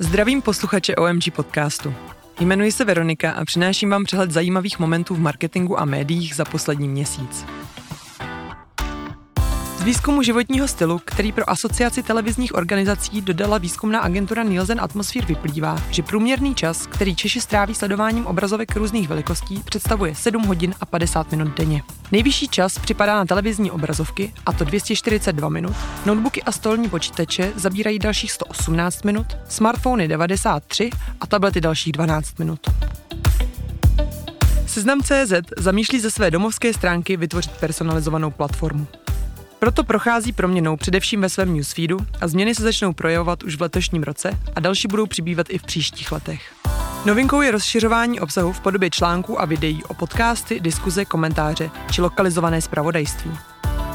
Zdravím posluchače OMG podcastu. Jmenuji se Veronika a přináším vám přehled zajímavých momentů v marketingu a médiích za poslední měsíc. Výzkumu životního stylu, který pro asociaci televizních organizací dodala výzkumná agentura Nielsen Atmosphere, vyplývá, že průměrný čas, který Češi stráví sledováním obrazovek různých velikostí, představuje 7 hodin a 50 minut denně. Nejvyšší čas připadá na televizní obrazovky, a to 242 minut, notebooky a stolní počítače zabírají dalších 118 minut, smartfony 93 a tablety dalších 12 minut. Seznam CZ zamýšlí ze své domovské stránky vytvořit personalizovanou platformu. Proto prochází proměnou především ve svém newsfeedu a změny se začnou projevovat už v letošním roce a další budou přibývat i v příštích letech. Novinkou je rozšiřování obsahu v podobě článků a videí o podcasty, diskuze, komentáře či lokalizované zpravodajství.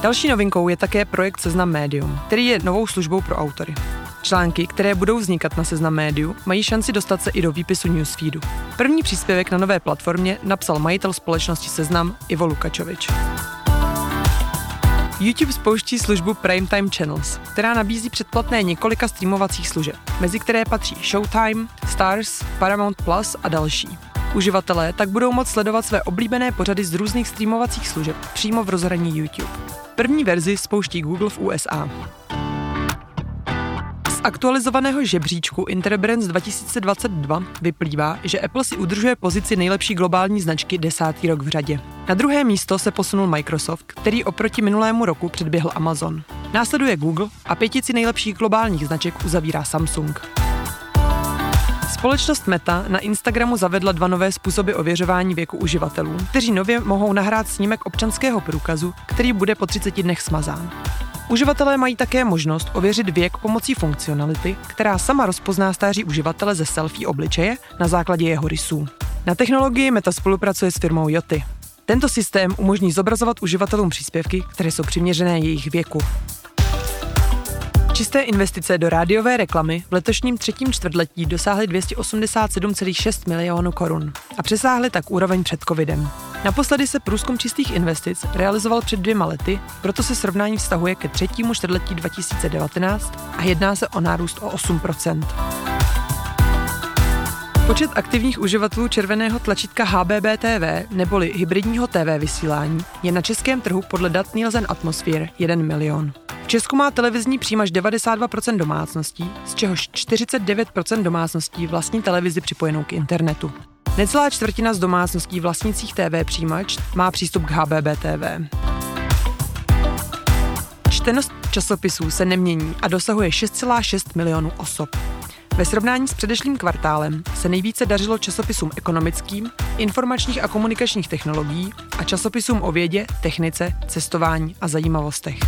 Další novinkou je také projekt Seznam Medium, který je novou službou pro autory. Články, které budou vznikat na Seznam Médiu, mají šanci dostat se i do výpisu newsfeedu. První příspěvek na nové platformě napsal majitel společnosti Seznam Ivo Lukačovič. YouTube spouští službu Primetime Channels, která nabízí předplatné několika streamovacích služeb, mezi které patří Showtime, Stars, Paramount Plus a další. Uživatelé tak budou moct sledovat své oblíbené pořady z různých streamovacích služeb přímo v rozhraní YouTube. První verzi spouští Google v USA aktualizovaného žebříčku Interbrands 2022 vyplývá, že Apple si udržuje pozici nejlepší globální značky desátý rok v řadě. Na druhé místo se posunul Microsoft, který oproti minulému roku předběhl Amazon. Následuje Google a pětici nejlepších globálních značek uzavírá Samsung. Společnost Meta na Instagramu zavedla dva nové způsoby ověřování věku uživatelů, kteří nově mohou nahrát snímek občanského průkazu, který bude po 30 dnech smazán. Uživatelé mají také možnost ověřit věk pomocí funkcionality, která sama rozpozná stáří uživatele ze selfie obličeje na základě jeho rysů. Na technologii Meta spolupracuje s firmou Yoty. Tento systém umožní zobrazovat uživatelům příspěvky, které jsou přiměřené jejich věku. Čisté investice do rádiové reklamy v letošním třetím čtvrtletí dosáhly 287,6 milionů korun a přesáhly tak úroveň před covidem. Naposledy se průzkum čistých investic realizoval před dvěma lety, proto se srovnání vztahuje ke třetímu čtvrtletí 2019 a jedná se o nárůst o 8 Počet aktivních uživatelů červeného tlačítka HBBTV neboli hybridního TV vysílání je na českém trhu podle dat Nielsen Atmosphere 1 milion. V Česku má televizní příjimač 92% domácností, z čehož 49% domácností vlastní televizi připojenou k internetu. Necelá čtvrtina z domácností vlastnicích TV přijímač má přístup k HBB TV. Čtenost časopisů se nemění a dosahuje 6,6 milionů osob. Ve srovnání s předešlým kvartálem se nejvíce dařilo časopisům ekonomickým, informačních a komunikačních technologií a časopisům o vědě, technice, cestování a zajímavostech.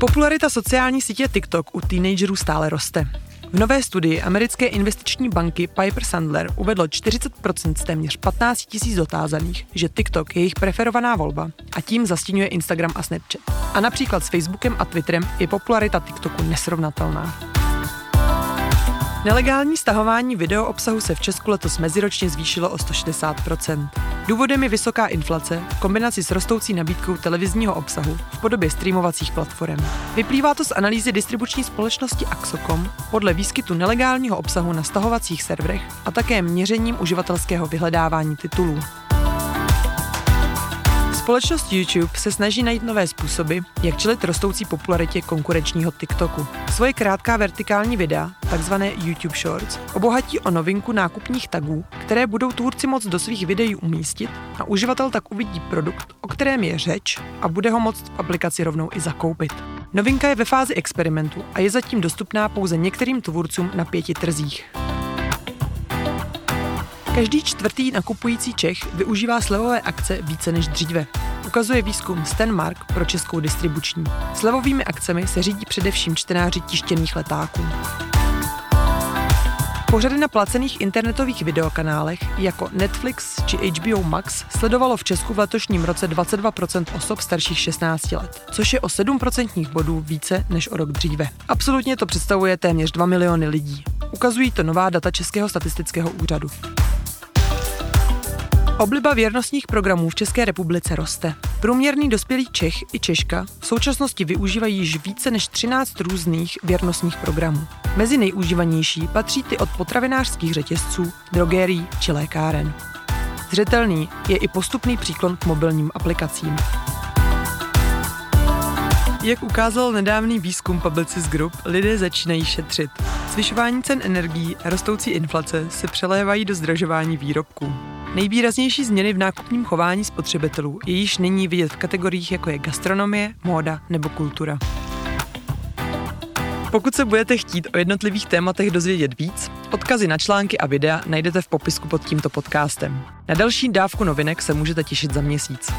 Popularita sociální sítě TikTok u teenagerů stále roste. V nové studii americké investiční banky Piper Sandler uvedlo 40% z téměř 15 tisíc dotázaných, že TikTok je jejich preferovaná volba a tím zastínuje Instagram a Snapchat. A například s Facebookem a Twitterem je popularita TikToku nesrovnatelná. Nelegální stahování video obsahu se v Česku letos meziročně zvýšilo o 160%. Důvodem je vysoká inflace v kombinaci s rostoucí nabídkou televizního obsahu v podobě streamovacích platform. Vyplývá to z analýzy distribuční společnosti Axocom podle výskytu nelegálního obsahu na stahovacích serverech a také měřením uživatelského vyhledávání titulů. Společnost YouTube se snaží najít nové způsoby, jak čelit rostoucí popularitě konkurenčního TikToku. Svoje krátká vertikální videa, takzvané YouTube Shorts, obohatí o novinku nákupních tagů, které budou tvůrci moc do svých videí umístit a uživatel tak uvidí produkt, o kterém je řeč a bude ho moct v aplikaci rovnou i zakoupit. Novinka je ve fázi experimentu a je zatím dostupná pouze některým tvůrcům na pěti trzích. Každý čtvrtý nakupující Čech využívá slevové akce více než dříve. Ukazuje výzkum Stenmark pro českou distribuční. Slevovými akcemi se řídí především čtenáři tištěných letáků. Pořady na placených internetových videokanálech jako Netflix či HBO Max sledovalo v Česku v letošním roce 22% osob starších 16 let, což je o 7% bodů více než o rok dříve. Absolutně to představuje téměř 2 miliony lidí. Ukazují to nová data Českého statistického úřadu. Obliba věrnostních programů v České republice roste. Průměrný dospělý Čech i Češka v současnosti využívají již více než 13 různých věrnostních programů. Mezi nejužívanější patří ty od potravinářských řetězců, drogérií či lékáren. Zřetelný je i postupný příklon k mobilním aplikacím. Jak ukázal nedávný výzkum Publicis Group, lidé začínají šetřit. Zvyšování cen energií a rostoucí inflace se přelévají do zdražování výrobků. Nejvýraznější změny v nákupním chování spotřebitelů je již nyní vidět v kategoriích jako je gastronomie, móda nebo kultura. Pokud se budete chtít o jednotlivých tématech dozvědět víc, odkazy na články a videa najdete v popisku pod tímto podcastem. Na další dávku novinek se můžete těšit za měsíc.